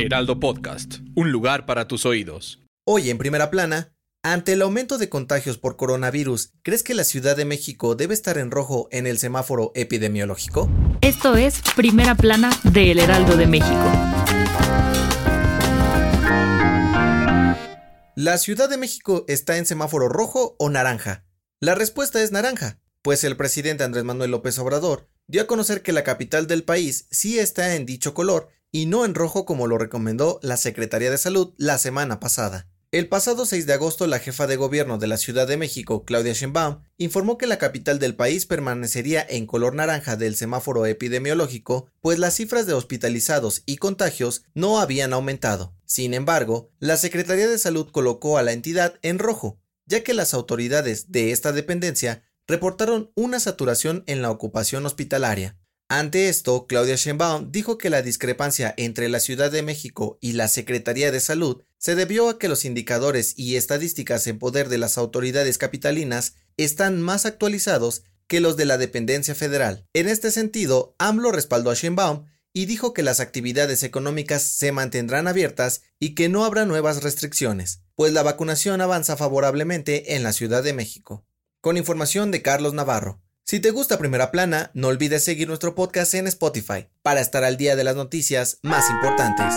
Heraldo Podcast, un lugar para tus oídos. Hoy en primera plana, ante el aumento de contagios por coronavirus, ¿crees que la Ciudad de México debe estar en rojo en el semáforo epidemiológico? Esto es Primera Plana de El Heraldo de México. ¿La Ciudad de México está en semáforo rojo o naranja? La respuesta es naranja, pues el presidente Andrés Manuel López Obrador dio a conocer que la capital del país sí está en dicho color y no en rojo como lo recomendó la Secretaría de Salud la semana pasada. El pasado 6 de agosto, la jefa de gobierno de la Ciudad de México, Claudia Sheinbaum, informó que la capital del país permanecería en color naranja del semáforo epidemiológico, pues las cifras de hospitalizados y contagios no habían aumentado. Sin embargo, la Secretaría de Salud colocó a la entidad en rojo, ya que las autoridades de esta dependencia reportaron una saturación en la ocupación hospitalaria. Ante esto, Claudia Sheinbaum dijo que la discrepancia entre la Ciudad de México y la Secretaría de Salud se debió a que los indicadores y estadísticas en poder de las autoridades capitalinas están más actualizados que los de la dependencia federal. En este sentido, AMLO respaldó a Sheinbaum y dijo que las actividades económicas se mantendrán abiertas y que no habrá nuevas restricciones, pues la vacunación avanza favorablemente en la Ciudad de México. Con información de Carlos Navarro. Si te gusta Primera Plana, no olvides seguir nuestro podcast en Spotify para estar al día de las noticias más importantes.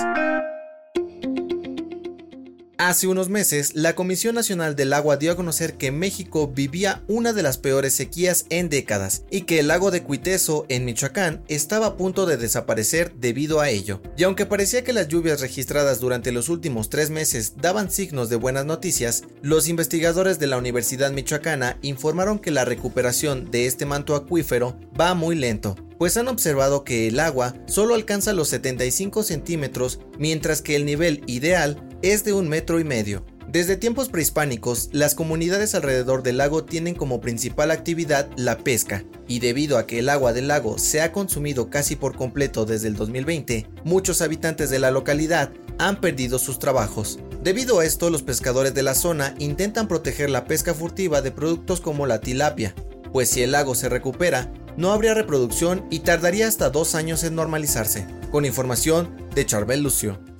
Hace unos meses, la Comisión Nacional del Agua dio a conocer que México vivía una de las peores sequías en décadas y que el lago de Cuiteso, en Michoacán, estaba a punto de desaparecer debido a ello. Y aunque parecía que las lluvias registradas durante los últimos tres meses daban signos de buenas noticias, los investigadores de la Universidad Michoacana informaron que la recuperación de este manto acuífero va muy lento, pues han observado que el agua solo alcanza los 75 centímetros, mientras que el nivel ideal es de un metro y medio. Desde tiempos prehispánicos, las comunidades alrededor del lago tienen como principal actividad la pesca, y debido a que el agua del lago se ha consumido casi por completo desde el 2020, muchos habitantes de la localidad han perdido sus trabajos. Debido a esto, los pescadores de la zona intentan proteger la pesca furtiva de productos como la tilapia, pues si el lago se recupera, no habría reproducción y tardaría hasta dos años en normalizarse. Con información de Charbel Lucio.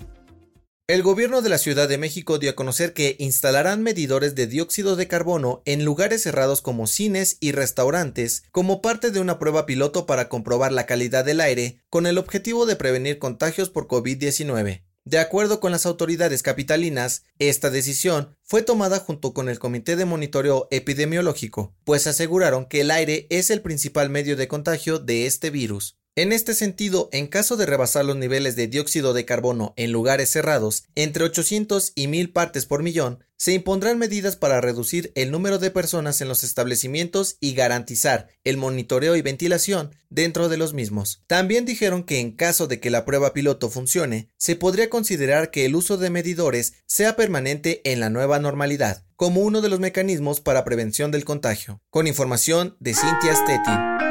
El gobierno de la Ciudad de México dio a conocer que instalarán medidores de dióxido de carbono en lugares cerrados como cines y restaurantes como parte de una prueba piloto para comprobar la calidad del aire con el objetivo de prevenir contagios por COVID-19. De acuerdo con las autoridades capitalinas, esta decisión fue tomada junto con el Comité de Monitoreo Epidemiológico, pues aseguraron que el aire es el principal medio de contagio de este virus. En este sentido, en caso de rebasar los niveles de dióxido de carbono en lugares cerrados, entre 800 y 1000 partes por millón, se impondrán medidas para reducir el número de personas en los establecimientos y garantizar el monitoreo y ventilación dentro de los mismos. También dijeron que en caso de que la prueba piloto funcione, se podría considerar que el uso de medidores sea permanente en la nueva normalidad, como uno de los mecanismos para prevención del contagio. Con información de Cynthia Stettin.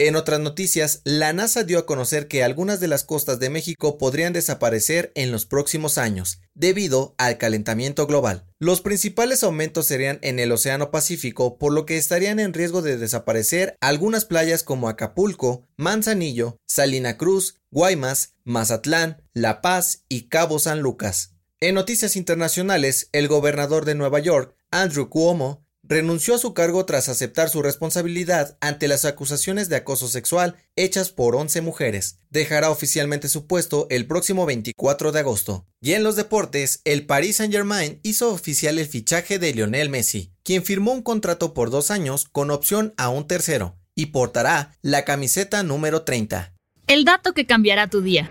En otras noticias, la NASA dio a conocer que algunas de las costas de México podrían desaparecer en los próximos años, debido al calentamiento global. Los principales aumentos serían en el Océano Pacífico, por lo que estarían en riesgo de desaparecer algunas playas como Acapulco, Manzanillo, Salina Cruz, Guaymas, Mazatlán, La Paz y Cabo San Lucas. En noticias internacionales, el gobernador de Nueva York, Andrew Cuomo, renunció a su cargo tras aceptar su responsabilidad ante las acusaciones de acoso sexual hechas por 11 mujeres. Dejará oficialmente su puesto el próximo 24 de agosto. Y en los deportes, el Paris Saint-Germain hizo oficial el fichaje de Lionel Messi, quien firmó un contrato por dos años con opción a un tercero, y portará la camiseta número 30. El dato que cambiará tu día.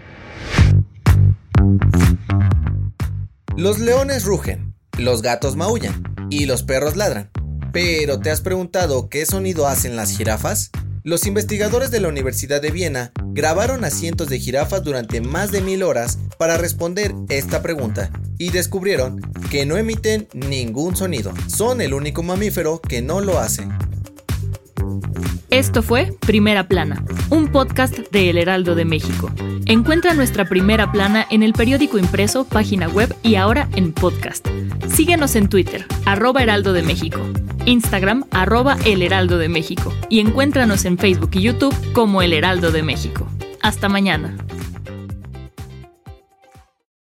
Los leones rugen, los gatos maullan y los perros ladran. Pero ¿te has preguntado qué sonido hacen las jirafas? Los investigadores de la Universidad de Viena grabaron a cientos de jirafas durante más de mil horas para responder esta pregunta. y descubrieron que no emiten ningún sonido. Son el único mamífero que no lo hace. Esto fue Primera Plana, un podcast de El Heraldo de México. Encuentra nuestra Primera Plana en el periódico impreso, página web y ahora en podcast. Síguenos en Twitter, arroba Heraldo de México, Instagram, arroba El Heraldo de México y encuéntranos en Facebook y YouTube como El Heraldo de México. Hasta mañana.